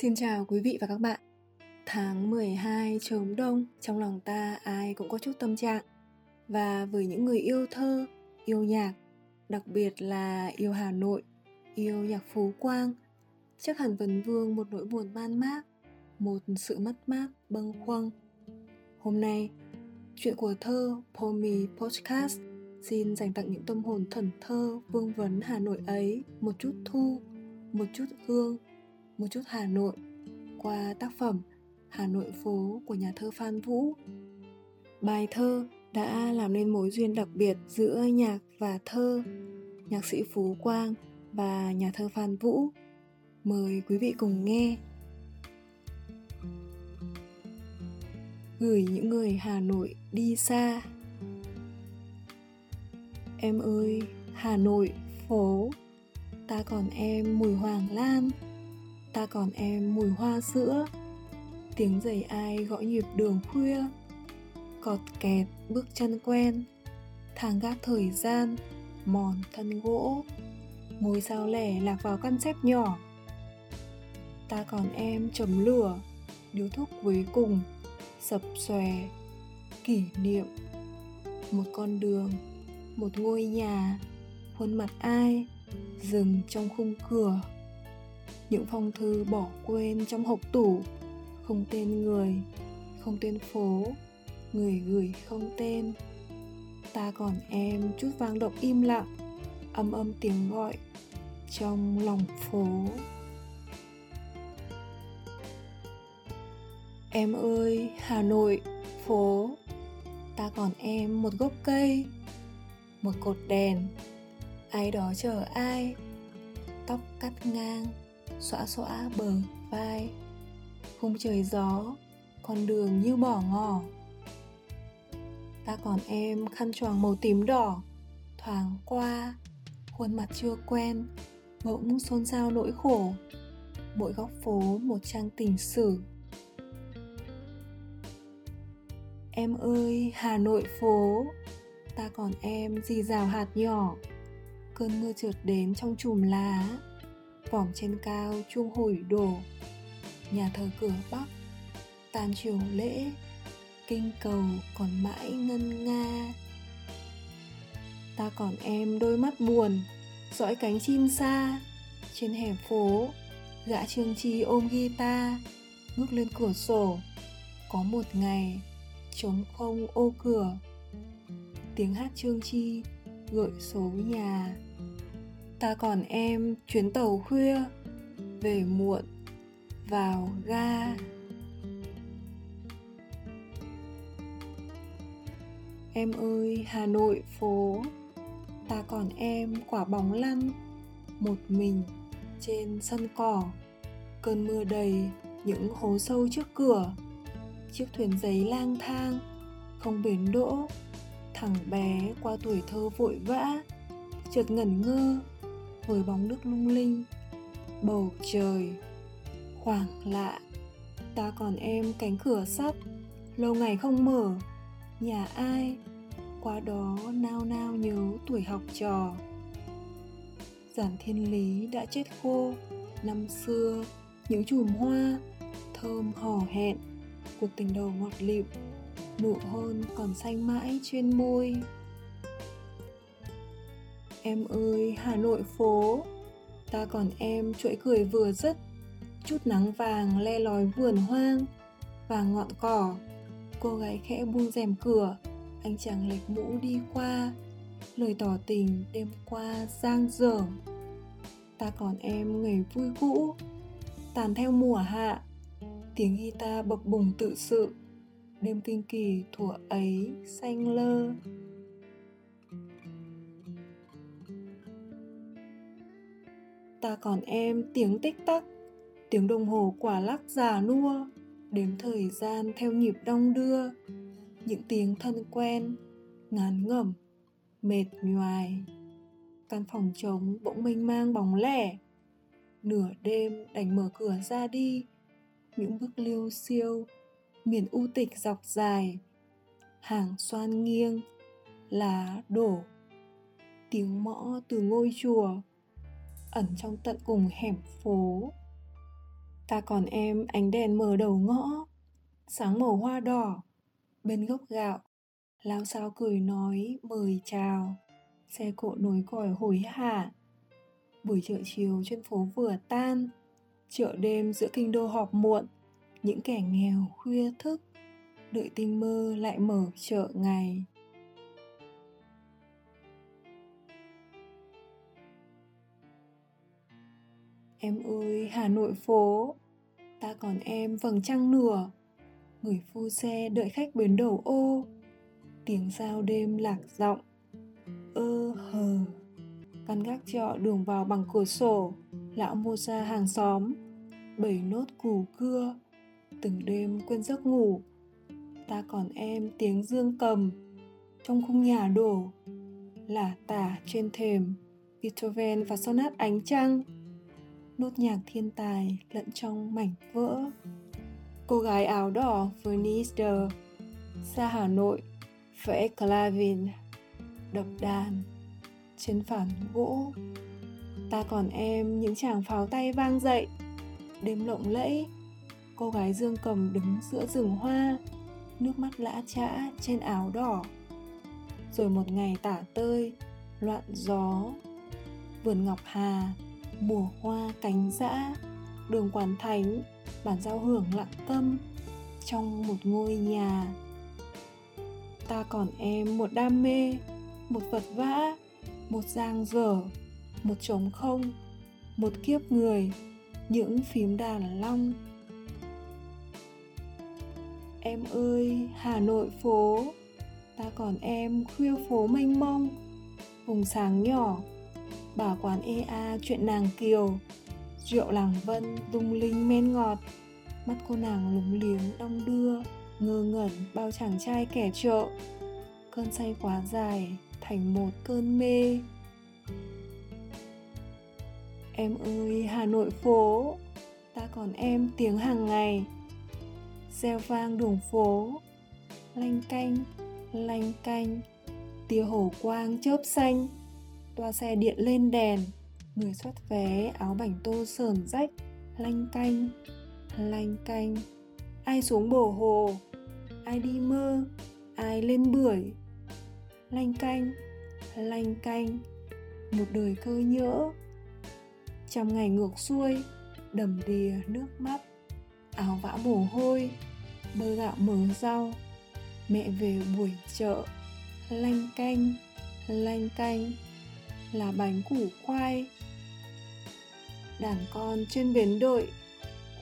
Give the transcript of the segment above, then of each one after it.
Xin chào quý vị và các bạn. Tháng 12 chớm đông, trong lòng ta ai cũng có chút tâm trạng. Và với những người yêu thơ, yêu nhạc, đặc biệt là yêu Hà Nội, yêu nhạc Phú Quang, chắc hẳn vấn vương một nỗi buồn man mác, một sự mất mát bâng khuâng. Hôm nay, chuyện của thơ Pomi Podcast xin dành tặng những tâm hồn thần thơ vương vấn Hà Nội ấy một chút thu, một chút hương, một chút Hà Nội qua tác phẩm Hà Nội phố của nhà thơ Phan Vũ. Bài thơ đã làm nên mối duyên đặc biệt giữa nhạc và thơ, nhạc sĩ Phú Quang và nhà thơ Phan Vũ. Mời quý vị cùng nghe. Gửi những người Hà Nội đi xa. Em ơi, Hà Nội phố, ta còn em mùi hoàng lan, ta còn em mùi hoa sữa, tiếng giày ai gõ nhịp đường khuya, cọt kẹt bước chân quen, thang gác thời gian, mòn thân gỗ, ngôi sao lẻ lạc vào căn xếp nhỏ. Ta còn em chấm lửa, điếu thuốc cuối cùng, sập xòe, kỷ niệm, một con đường, một ngôi nhà, khuôn mặt ai, dừng trong khung cửa. Những phong thư bỏ quên trong hộp tủ, không tên người, không tên phố, người gửi không tên. Ta còn em chút vang động im lặng, âm âm tiếng gọi trong lòng phố. Em ơi, Hà Nội, phố, ta còn em một gốc cây, một cột đèn, ai đó chờ ai, tóc cắt ngang, xõa xõa bờ vai, khung trời gió, con đường như bỏ ngỏ. Ta còn em khăn choàng màu tím đỏ, thoáng qua, khuôn mặt chưa quen, bỗng xôn xao nỗi khổ, mỗi góc phố một trang tình sử Em ơi, Hà Nội phố, ta còn em dì rào hạt nhỏ. Cơn mưa trượt đến trong chùm lá, vòm trên cao chuông hồi đổ. Nhà thờ cửa Bắc, tàn chiều lễ, kinh cầu còn mãi ngân nga. Ta còn em đôi mắt buồn, dõi cánh chim xa, trên hẻm phố, gã trương chi ôm guitar, ngước lên cửa sổ. Có một ngày trống không ô cửa tiếng hát trương chi gợi số nhà ta còn em chuyến tàu khuya về muộn vào ga. Em ơi, hà nội phố, ta còn em quả bóng lăn một mình trên sân cỏ. Cơn mưa đầy những hố sâu trước cửa, chiếc thuyền giấy lang thang không bến đỗ. Thằng bé qua tuổi thơ vội vã, chợt ngẩn ngơ với bóng nước lung linh, bầu trời, khoảng lạ. Ta còn em cánh cửa sắt, lâu ngày không mở. Nhà ai? Qua đó nao nao nhớ tuổi học trò. Giản thiên lý đã chết khô. Năm xưa, những chùm hoa, thơm hò hẹn. Cuộc tình đầu ngọt lịm, nụ hôn còn xanh mãi trên môi em ơi, hà nội phố. Ta còn em, chuỗi cười vừa dứt. Chút nắng vàng le lói vườn hoang và ngọn cỏ. Cô gái khẽ buông rèm cửa anh chàng lệch mũ đi qua. Lời tỏ tình đêm qua giang dở. Ta còn em ngày vui cũ, tàn theo mùa hạ. Tiếng guitar bập bùng tự sự. Đêm kinh kỳ thuở ấy xanh lơ. Ta còn em tiếng tích tắc, tiếng đồng hồ quả lắc già nua, đếm thời gian theo nhịp đong đưa. Những tiếng thân quen, ngán ngẩm, mệt nhoài. Căn phòng trống bỗng mênh mang bóng lẻ. Nửa đêm đành mở cửa ra đi. Những bước liêu siêu miền u tịch dọc dài. Hàng xoan nghiêng, lá đổ. Tiếng mõ từ ngôi chùa ẩn trong tận cùng hẻm phố. Ta còn em ánh đèn mở đầu ngõ, sáng màu hoa đỏ, bên gốc gạo, lao sao cười nói, mời chào, xe cộ nối còi hối hả. Buổi chợ chiều trên phố vừa tan, chợ đêm giữa kinh đô họp muộn, những kẻ nghèo khuya thức, đợi tinh mơ lại mở chợ ngày. Em ơi, hà nội phố. Ta còn em vầng trăng nửa. Người phu xe đợi khách bến đầu ô. Tiếng giao đêm lạc giọng. Ơ hờ. Căn gác trọ đường vào bằng cửa sổ. Lão mua ra hàng xóm. Bảy nốt củ cưa. Từng đêm quên giấc ngủ. Ta còn em tiếng dương cầm. Trong khung nhà đổ. Lả tả trên thềm. Beethoven và sonat ánh trăng nốt nhạc thiên tài lẫn trong mảnh vỡ. Cô gái áo đỏ Vernice xa Hà Nội, vẽ clavin đập đàn trên phản gỗ. Ta còn em những chàng pháo tay vang dậy, đêm lộng lẫy. Cô gái dương cầm đứng giữa rừng hoa, nước mắt lã chã trên áo đỏ. Rồi một ngày tả tơi, loạn gió, vườn ngọc hà mùa hoa cánh dã, đường quán thánh, bản giao hưởng lặng tâm, trong một ngôi nhà. Ta còn em một đam mê, một vật vã, một giang dở, một trống không, một kiếp người, những phím đàn long. Em ơi, hà nội phố, ta còn em khuya phố mênh mông, vùng sáng nhỏ bà quán ea chuyện nàng kiều. Rượu làng vân lung linh men ngọt. Mắt cô nàng lúng liếng đong đưa, ngơ ngẩn bao chàng trai kẻ chợ cơn say quá dài thành một cơn mê. Em ơi, hà nội phố, ta còn em tiếng hàng ngày. Reo vang đường phố, lanh canh lanh canh, tia hổ quang chớp xanh toa xe điện lên đèn, người xuất vé, áo bảnh tô sờn rách, lanh canh lanh canh. Ai xuống bờ hồ, ai đi mơ, ai lên bưởi. Lanh canh lanh canh, một đời cơ nhỡ. Trăm ngày ngược xuôi, đầm đìa nước mắt, áo vã mồ hôi, bơ gạo mớ rau. Mẹ về buổi chợ, lanh canh lanh canh là bánh củ khoai. Đàn con trên bến đội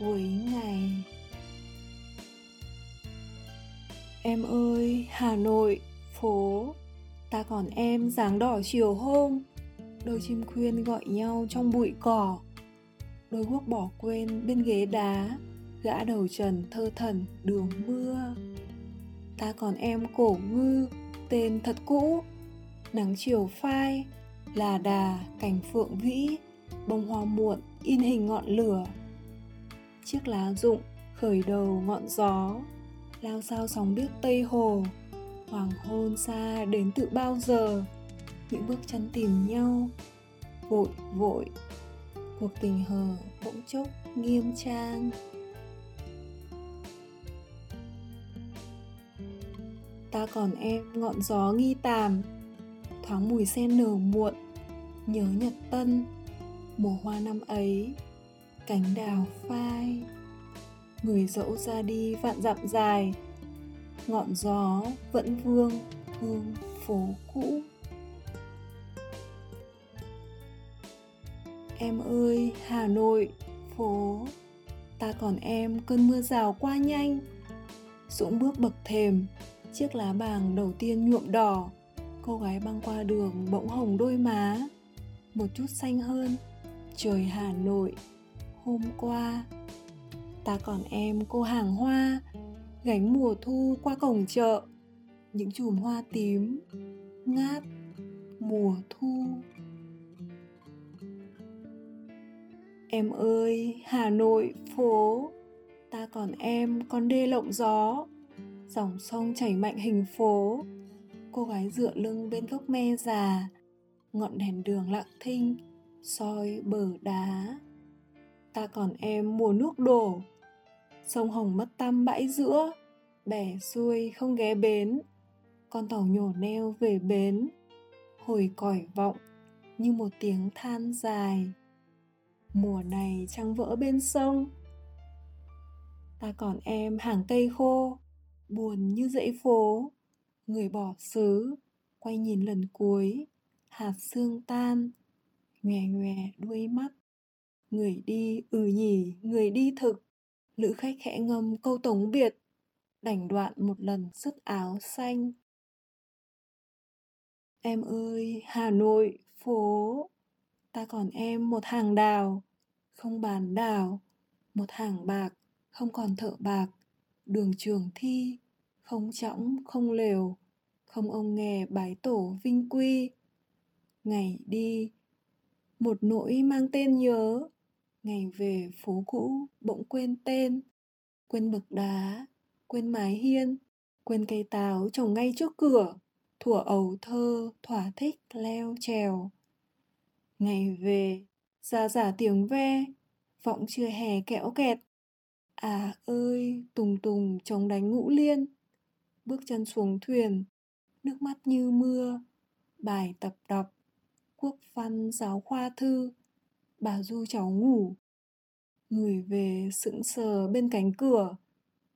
cuối ngày. Em ơi, hà nội, phố. Ta còn em dáng đỏ chiều hôm. Đôi chim khuyên gọi nhau trong bụi cỏ. Đôi guốc bỏ quên bên ghế đá. Gã đầu trần thơ thần đường mưa. Ta còn em cổ ngư, tên thật cũ. Nắng chiều phai là đà cảnh phượng vĩ, bông hoa muộn, in hình ngọn lửa. Chiếc lá rụng, khởi đầu ngọn gió. Lao sao sóng biếc tây hồ. Hoàng hôn xa đến từ bao giờ? Những bước chân tìm nhau, vội vội. Cuộc tình hờ bỗng chốc nghiêm trang. Ta còn em ngọn gió nghi tàm thoáng mùi sen nở muộn. Nhớ nhật tân, mùa hoa năm ấy, cánh đào phai. Người dẫu ra đi vạn dặm dài, ngọn gió vẫn vương, hương phố cũ. Em ơi, hà nội, phố, ta còn em cơn mưa rào qua nhanh. Dũng bước bậc thềm, chiếc lá bàng đầu tiên nhuộm đỏ cô gái băng qua đường bỗng hồng đôi má. Một chút xanh hơn, trời hà nội, hôm qua. Ta còn em cô hàng hoa, gánh mùa thu qua cổng chợ. Những chùm hoa tím, ngát, mùa thu. Em ơi, hà nội, phố. Ta còn em, con đê lộng gió. Dòng sông chảy mạnh hình phố cô gái dựa lưng bên gốc me già, ngọn đèn đường lặng thinh, soi bờ đá. Ta còn em mùa nước đổ, sông hồng mất tăm bãi giữa bẻ xuôi không ghé bến. Con tàu nhổ neo về bến, hồi còi vọng như một tiếng than dài. Mùa này trăng vỡ bên sông. Ta còn em hàng cây khô, buồn như dãy phố người bỏ xứ, quay nhìn lần cuối, hạt xương tan, nhòe nhòe đuôi mắt. Người đi ừ nhỉ, người đi thực. Lữ khách khẽ ngâm câu tống biệt đảnh đoạn một lần sức áo xanh. Em ơi, hà nội, phố, ta còn em một hàng đào, không bàn đào một hàng bạc, không còn thợ bạc, đường trường thi không chõng, không lều, không ông nghe bái tổ, vinh quy. Ngày đi, một nỗi mang tên nhớ. Ngày về, phố cũ bỗng quên tên. Quên bậc đá, quên mái hiên. Quên cây táo trồng ngay trước cửa. Thủa ấu thơ, thỏa thích, leo trèo. Ngày về, ra giả tiếng ve. Vọng chưa hè kẽo kẹt. À ơi, tùng tùng chống đánh ngũ liên bước chân xuống thuyền, nước mắt như mưa. Bài tập đọc, quốc văn giáo khoa thư. Bà du cháu ngủ. Người về sững sờ bên cánh cửa.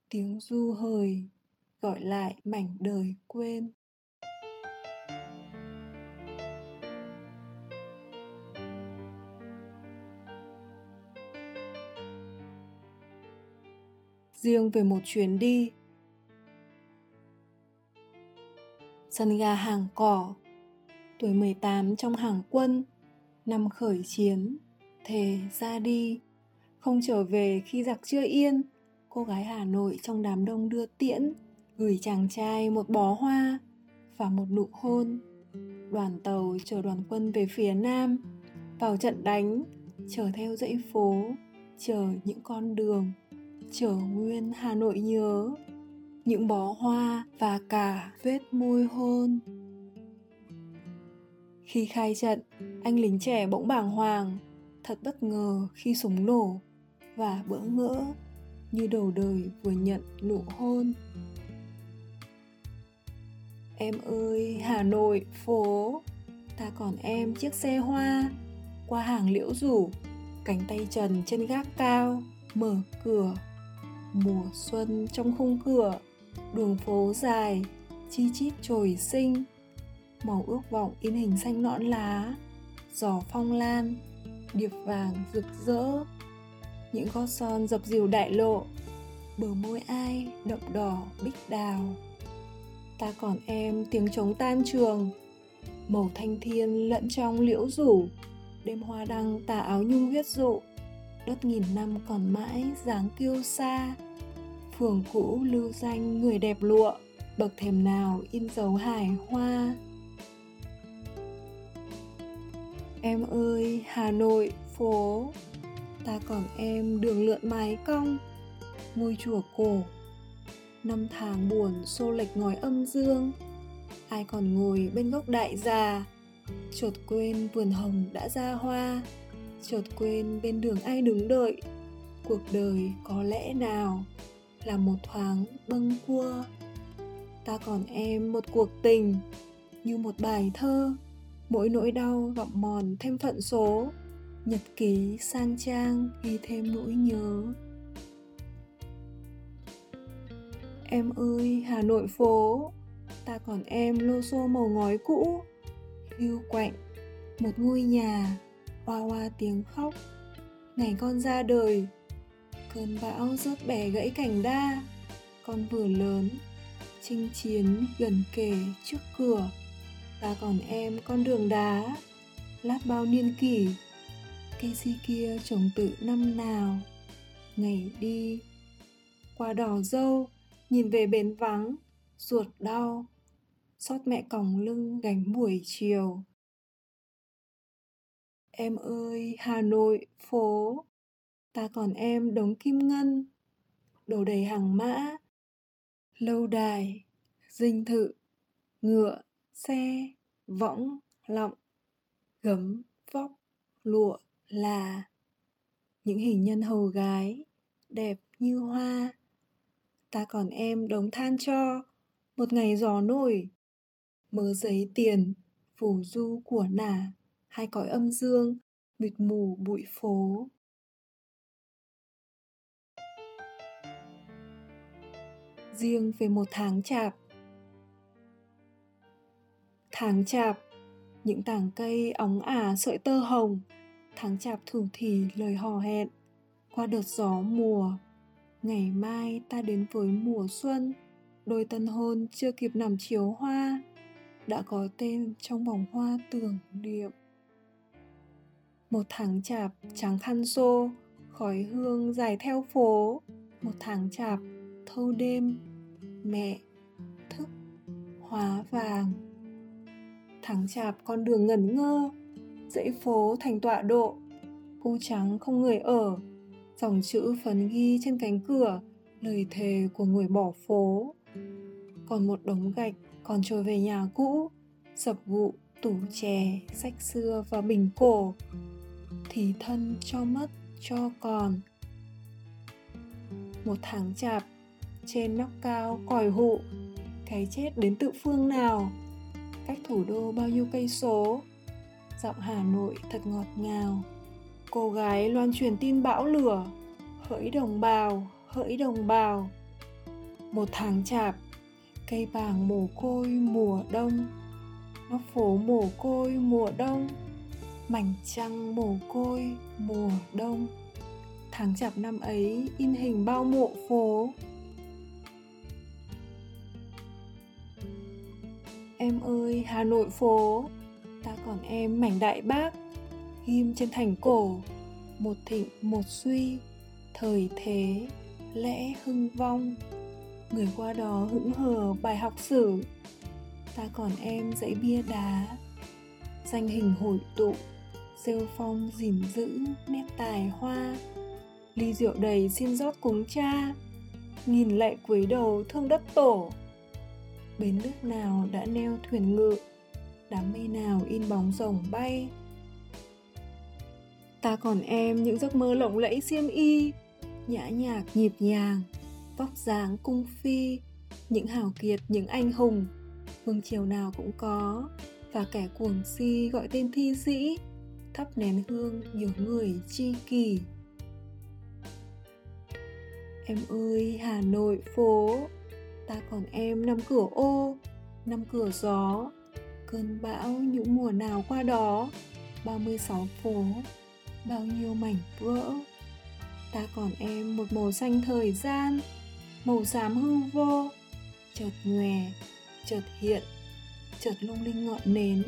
Tiếng du hời gọi lại mảnh đời quên. Riêng về một chuyến đi sân ga hàng cỏ. Tuổi 18 trong hàng quân, năm khởi chiến, thề ra đi. Không trở về khi giặc chưa yên, cô gái hà nội trong đám đông đưa tiễn, gửi chàng trai một bó hoa và một nụ hôn. Đoàn tàu chở đoàn quân về phía nam, vào trận đánh, chở theo dãy phố, chở những con đường, chở nguyên hà nội nhớ những bó hoa và cả vết môi hôn. Khi khai trận, anh lính trẻ bỗng bàng hoàng, thật bất ngờ khi súng nổ và bỡ ngỡ như đầu đời vừa nhận nụ hôn. Em ơi, hà nội, phố. Ta còn em chiếc xe hoa, qua hàng liễu rủ, cánh tay trần trên gác cao, mở cửa. Mùa xuân trong khung cửa đường phố dài, chi chít trồi sinh, màu ước vọng in hình xanh nõn lá giò phong lan, điệp vàng rực rỡ, những gót son dập dìu đại lộ, bờ môi ai đậm đỏ bích đào. Ta còn em tiếng trống tan trường, màu thanh thiên lẫn trong liễu rủ, đêm hoa đăng tà áo nhung huyết dụ, đất nghìn năm còn mãi dáng kiêu xa phường cũ lưu danh người đẹp lụa, bậc thềm nào in dấu hải hoa. Em ơi, hà nội, phố. Ta còn em đường lượn mái cong, ngôi chùa cổ. Năm tháng buồn xô lệch ngói âm dương, ai còn ngồi bên gốc đại già. Chợt quên vườn hồng đã ra hoa, chợt quên bên đường ai đứng đợi. Cuộc đời có lẽ nào là một thoáng bâng cua ta còn em một cuộc tình như một bài thơ. Mỗi nỗi đau gặm mòn thêm phận số. Nhật ký sang trang ghi thêm nỗi nhớ. Em ơi, hà nội phố, ta còn em lô xô màu ngói cũ. Hưu quạnh một ngôi nhà, oa oa tiếng khóc. Ngày con ra đời cơn bão rớt bẻ gãy cảnh đa. Con vừa lớn, chinh chiến gần kề trước cửa. Ta còn em con đường đá, lát bao niên kỷ. Cây si kia trồng tự năm nào, ngày đi. Qua đỏ dâu, nhìn về bến vắng, ruột đau, xót mẹ còng lưng gánh buổi chiều. Em ơi, hà nội, phố ta còn em đống kim ngân đổ đầy hàng mã, lâu đài, dinh thự, ngựa, xe, võng, lọng, gấm, vóc, lụa, là, những hình nhân hầu gái, đẹp như hoa. Ta còn em đống than cho, một ngày gió nổi, mớ giấy tiền, phù du của nả hai cõi âm dương, mịt mù bụi phố. Riêng về một tháng chạp. Tháng chạp, những tảng cây óng ả sợi tơ hồng. Tháng chạp thủ thì lời hò hẹn qua đợt gió mùa. Ngày mai ta đến với mùa xuân, đôi tân hôn chưa kịp nằm chiếu hoa, đã có tên trong vòng hoa tưởng niệm. Một tháng chạp trắng khăn xô, khói hương dài theo phố. Một tháng chạp thâu đêm mẹ, thức, hóa vàng. Tháng chạp con đường ngẩn ngơ, dãy phố thành tọa độ. U trắng không người ở, dòng chữ phấn ghi trên cánh cửa, lời thề của người bỏ phố. Còn một đống gạch còn trôi về nhà cũ sập vụ, tủ chè, sách xưa và bình cổ. Thì thân cho mất, cho còn. Một tháng chạp trên nóc cao còi hụ, cái chết đến tự phương nào? Cách thủ đô bao nhiêu cây số? Giọng hà nội thật ngọt ngào. Cô gái loan truyền tin bão lửa, hỡi đồng bào, hỡi đồng bào. Một tháng chạp, cây bàng mồ côi mùa đông. Góc phố mồ côi mùa đông, mảnh trăng mồ côi mùa đông. Tháng chạp năm ấy in hình bao mộ phố. Em ơi, hà nội phố. Ta còn em, mảnh đại bác. Ghim trên thành cổ. Một thịnh, một suy. Thời thế, lẽ hưng vong. Người qua đó hững hờ bài học sử. Ta còn em, dãy bia đá. Danh hình hội tụ. Rêu phong gìn giữ nét tài hoa. Ly rượu đầy xin rót cúng cha. Nhìn lại quấy đầu thương đất tổ bến nước nào đã neo thuyền ngự đám mây nào in bóng rồng bay? Ta còn em những giấc mơ lộng lẫy xiêm y, nhã nhạc nhịp nhàng, vóc dáng cung phi, những hào kiệt, những anh hùng. Vương triều nào cũng có, và kẻ cuồng si gọi tên thi sĩ, thắp nén hương nhiều người chi kỳ em ơi, hà nội phố ta còn em năm cửa ô năm cửa gió. Cơn bão những mùa nào qua đó? 36 phố, bao nhiêu mảnh vỡ? Ta còn em một màu xanh thời gian, màu xám hư vô. Chợt nhòe, chợt hiện, chợt lung linh ngọn nến,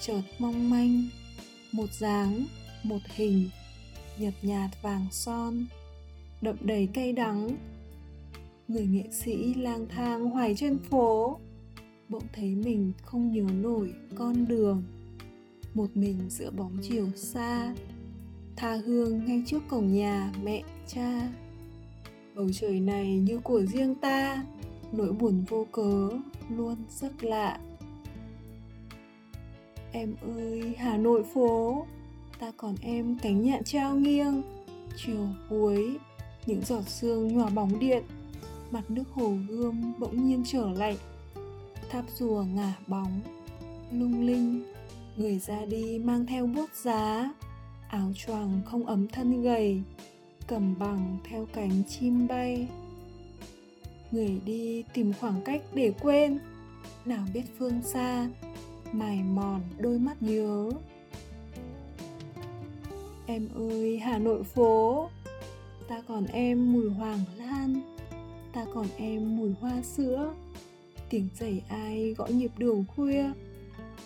chợt mong manh. Một dáng, một hình, nhợt nhạt vàng son, đậm đầy cay đắng người nghệ sĩ lang thang hoài trên phố. Bỗng thấy mình không nhớ nổi con đường. Một mình giữa bóng chiều xa. Tha hương ngay trước cổng nhà mẹ, cha. Bầu trời này như của riêng ta. Nỗi buồn vô cớ luôn rất lạ. Em ơi, hà nội phố. Ta còn em cánh nhạn trao nghiêng. Chiều cuối, những giọt sương nhòa bóng điện mặt nước hồ gươm bỗng nhiên trở lạnh. Tháp rùa ngả bóng, lung linh, người ra đi mang theo bước giá. Áo choàng không ấm thân gầy, cầm bằng theo cánh chim bay. Người đi tìm khoảng cách để quên, nào biết phương xa, mài mòn đôi mắt nhớ. Em ơi, hà nội phố, ta còn em mùi hoàng lan ta còn em mùi hoa sữa. Tiếng giày ai gõ nhịp đường khuya,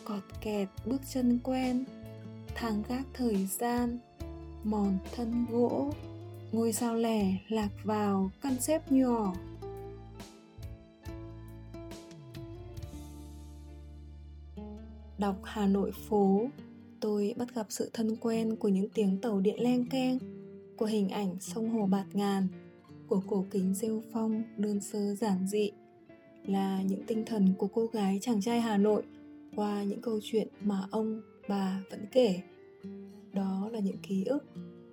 cọt kẹt bước chân quen. Thang gác thời gian, mòn thân gỗ, ngôi sao lẻ lạc vào căn xếp nhỏ. Đọc hà nội phố, tôi bắt gặp sự thân quen của những tiếng tàu điện len keng, của hình ảnh sông hồ bạt ngàn của cổ kính rêu phong đơn sơ giản dị là những tinh thần của cô gái chàng trai Hà Nội qua những câu chuyện mà ông bà vẫn kể. Đó là những ký ức,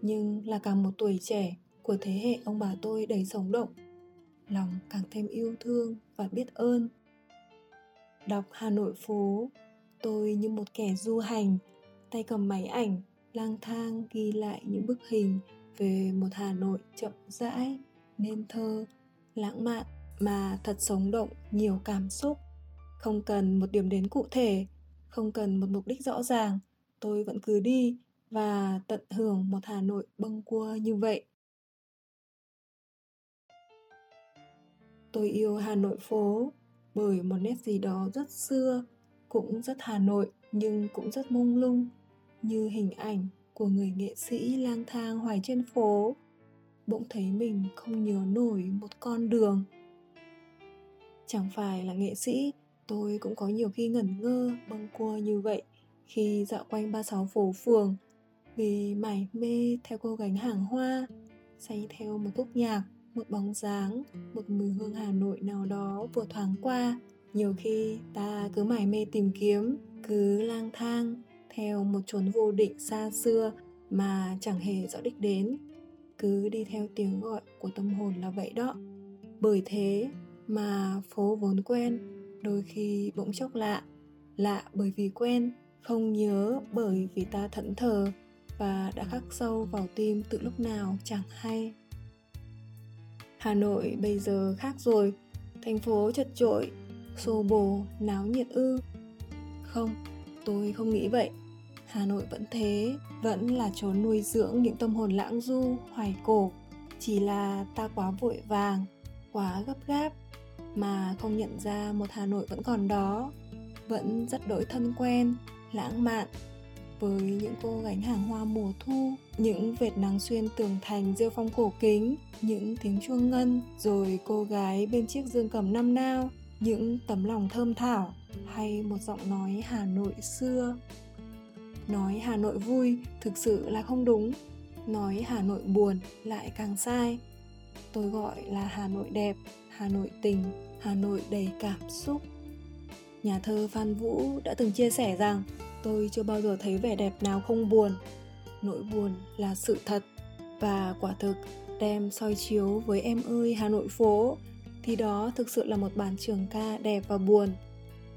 nhưng là cả một tuổi trẻ của thế hệ ông bà tôi đầy sống động lòng càng thêm yêu thương và biết ơn đọc hà nội phố tôi như một kẻ du hành tay cầm máy ảnh lang thang ghi lại những bức hình về một hà nội chậm rãi nên thơ, lãng mạn mà thật sống động nhiều cảm xúc. Không cần một điểm đến cụ thể, không cần một mục đích rõ ràng, tôi vẫn cứ đi và tận hưởng một hà nội bâng cua như vậy. Tôi yêu hà nội phố bởi một nét gì đó rất xưa, cũng rất hà nội nhưng cũng rất mông lung, như hình ảnh của người nghệ sĩ lang thang hoài trên phố bỗng thấy mình không nhớ nổi một con đường. Chẳng phải là nghệ sĩ, tôi cũng có nhiều khi ngẩn ngơ, bâng cua như vậy khi dạo quanh ba sáu phố phường, vì mải mê theo cô gánh hàng hoa, say theo một khúc nhạc, một bóng dáng, một mùi hương hà nội nào đó vừa thoáng qua. Nhiều khi ta cứ mải mê tìm kiếm, cứ lang thang theo một chốn vô định xa xưa mà chẳng hề rõ đích đến cứ đi theo tiếng gọi của tâm hồn là vậy đó. Bởi thế mà phố vốn quen đôi khi bỗng chốc lạ. Lạ bởi vì quen, không nhớ bởi vì ta thẫn thờ và đã khắc sâu vào tim từ lúc nào chẳng hay. Hà nội bây giờ khác rồi, thành phố chật chội, xô bồ, náo nhiệt ư. Không, tôi không nghĩ vậy hà nội vẫn thế, vẫn là chốn nuôi dưỡng những tâm hồn lãng du, hoài cổ. Chỉ là ta quá vội vàng, quá gấp gáp, mà không nhận ra một hà nội vẫn còn đó, vẫn rất đổi thân quen, lãng mạn. Với những cô gánh hàng hoa mùa thu, những vệt nắng xuyên tường thành rêu phong cổ kính, những tiếng chuông ngân, rồi cô gái bên chiếc dương cầm năm nao, những tấm lòng thơm thảo, hay một giọng nói hà nội xưa nói hà nội vui thực sự là không đúng. Nói hà nội buồn lại càng sai. Tôi gọi là hà nội đẹp, hà nội tình, hà nội đầy cảm xúc. Nhà thơ phan vũ đã từng chia sẻ rằng, tôi chưa bao giờ thấy vẻ đẹp nào không buồn. Nỗi buồn là sự thật. Và quả thực, đem soi chiếu với em ơi hà nội phố, thì đó thực sự là một bản trường ca đẹp và buồn.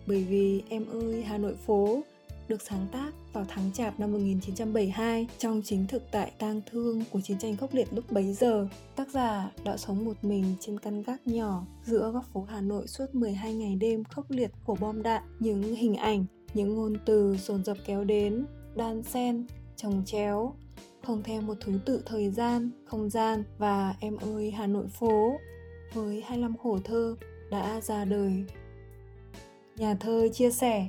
Bởi vì em ơi hà nội phố được sáng tác vào tháng Chạp năm 1972 trong chính thực tại tang thương của chiến tranh khốc liệt lúc bấy giờ. Tác giả đã sống một mình trên căn gác nhỏ giữa góc phố Hà Nội suốt 12 ngày đêm khốc liệt của bom đạn. Những hình ảnh, những ngôn từ dồn dập kéo đến, đan xen, chồng chéo, không theo một thứ tự thời gian, không gian và em ơi Hà Nội phố với 25 khổ thơ đã ra đời. Nhà thơ chia sẻ,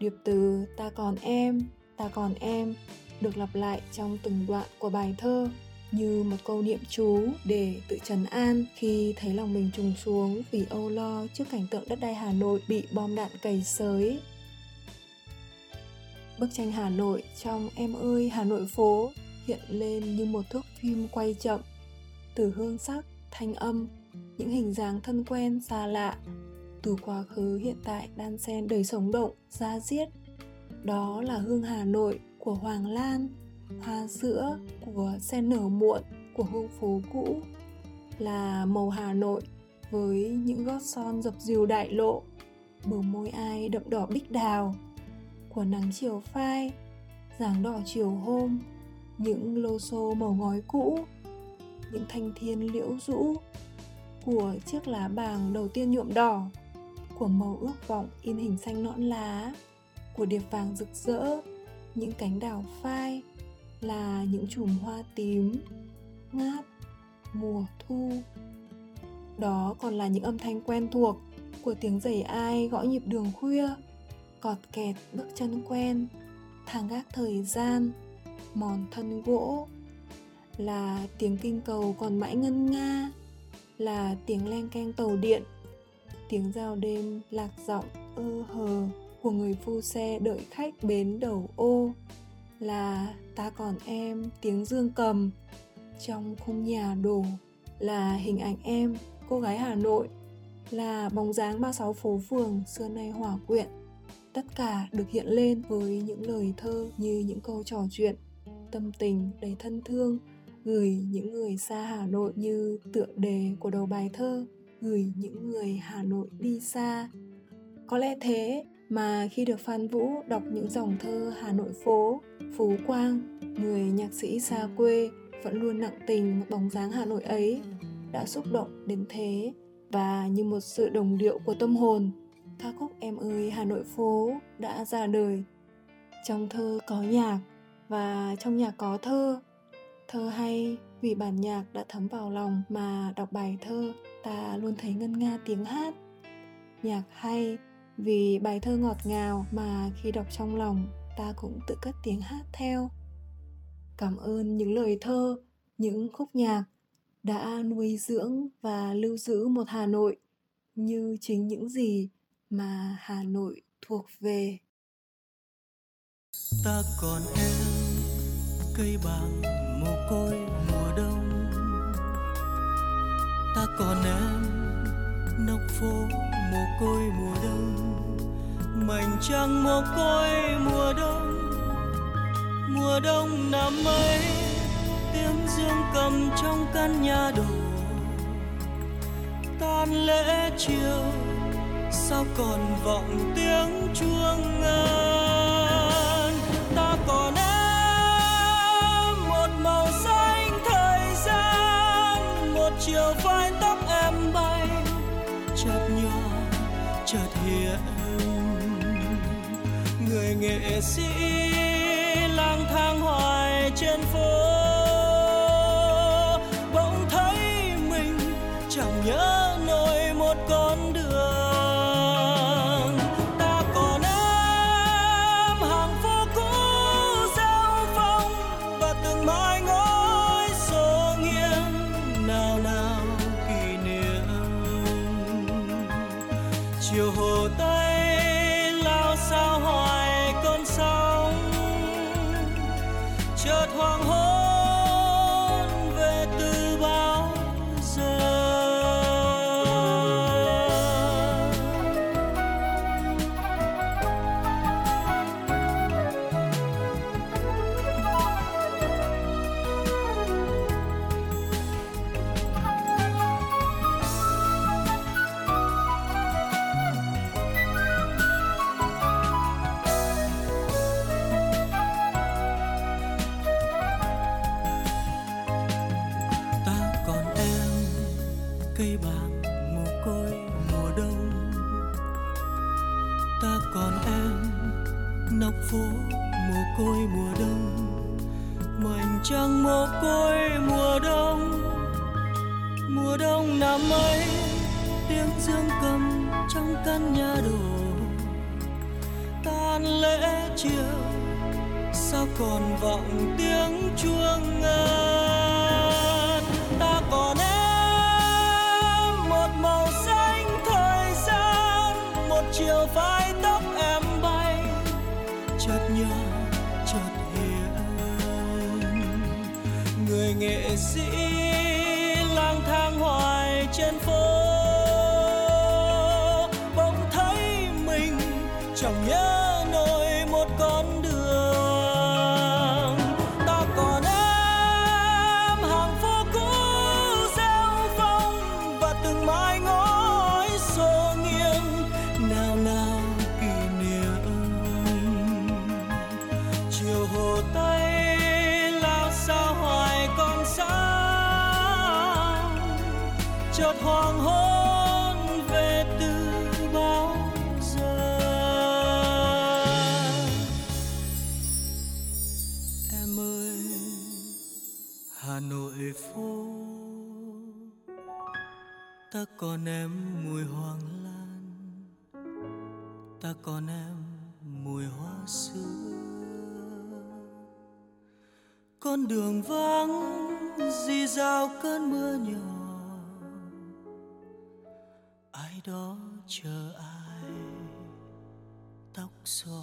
điệp từ ta còn em, ta còn em được lặp lại trong từng đoạn của bài thơ như một câu niệm chú để tự trấn an khi thấy lòng mình trùng xuống vì âu lo trước cảnh tượng đất đai Hà Nội bị bom đạn cày sới. Bức tranh Hà Nội trong Em ơi Hà Nội phố hiện lên như một thước phim quay chậm từ hương sắc, thanh âm, những hình dáng thân quen xa lạ từ quá khứ hiện tại đan xen đời sống động ra diết. Đó là hương hà nội của hoàng lan, hoa sữa của sen nở muộn của hương phố cũ, là màu hà nội với những gót son dập dìu đại lộ, bờ môi ai đậm đỏ bích đào, của nắng chiều phai, dáng đỏ chiều hôm, những lô xô màu ngói cũ, những thanh thiên liễu rũ của chiếc lá bàng đầu tiên nhuộm đỏ của màu ước vọng in hình xanh nõn lá, của điệp vàng rực rỡ, những cánh đào phai là những chùm hoa tím, ngát, mùa thu. Đó còn là những âm thanh quen thuộc của tiếng giày ai gõ nhịp đường khuya, cọt kẹt bước chân quen, thang gác thời gian, mòn thân gỗ. Là tiếng kinh cầu còn mãi ngân nga, là tiếng len keng tàu điện tiếng giao đêm lạc giọng ơ hờ của người phu xe đợi khách bến đầu ô. Là, ta còn em, tiếng dương cầm. Trong khung nhà đổ, là hình ảnh em, cô gái hà nội. Là bóng dáng ba sáu phố phường xưa nay hỏa quyện. Tất cả được hiện lên với những lời thơ như những câu trò chuyện, tâm tình đầy thân thương, gửi những người xa Hà Nội như tựa đề của đầu bài thơ gửi những người Hà Nội đi xa. Có lẽ thế mà khi được Phan Vũ đọc những dòng thơ Hà Nội phố, Phú Quang, người nhạc sĩ xa quê vẫn luôn nặng tình bóng dáng Hà Nội ấy đã xúc động đến thế và như một sự đồng điệu của tâm hồn ca khúc Em ơi Hà Nội phố đã ra đời. Trong thơ có nhạc và trong nhạc có thơ. Thơ hay vì bản nhạc đã thấm vào lòng mà đọc bài thơ ta luôn thấy ngân nga tiếng hát. Nhạc hay vì bài thơ ngọt ngào mà khi đọc trong lòng ta cũng tự cất tiếng hát theo. Cảm ơn những lời thơ, những khúc nhạc đã nuôi dưỡng và lưu giữ một Hà Nội như chính những gì mà Hà Nội thuộc về. Ta còn em cây bàng mồ côi Ta còn em. Nóc phố mồ côi mùa đông, mảnh trăng mồ côi mùa đông. Mùa đông năm ấy tiếng dương cầm trong căn nhà đổ. Tan lễ chiều, sao còn vọng tiếng chuông ngân? Chiều vai tóc em bay, chợt nhỏ chợt hiện người nghệ sĩ lang thang hoài trên phố nghệ sĩ lang thang hoài trên phố. Còn em mùi hoàng lan. Ta còn em mùi hoa xưa con đường vắng, dì dào cơn mưa nhỏ. Ai đó chờ ai? Tóc xõa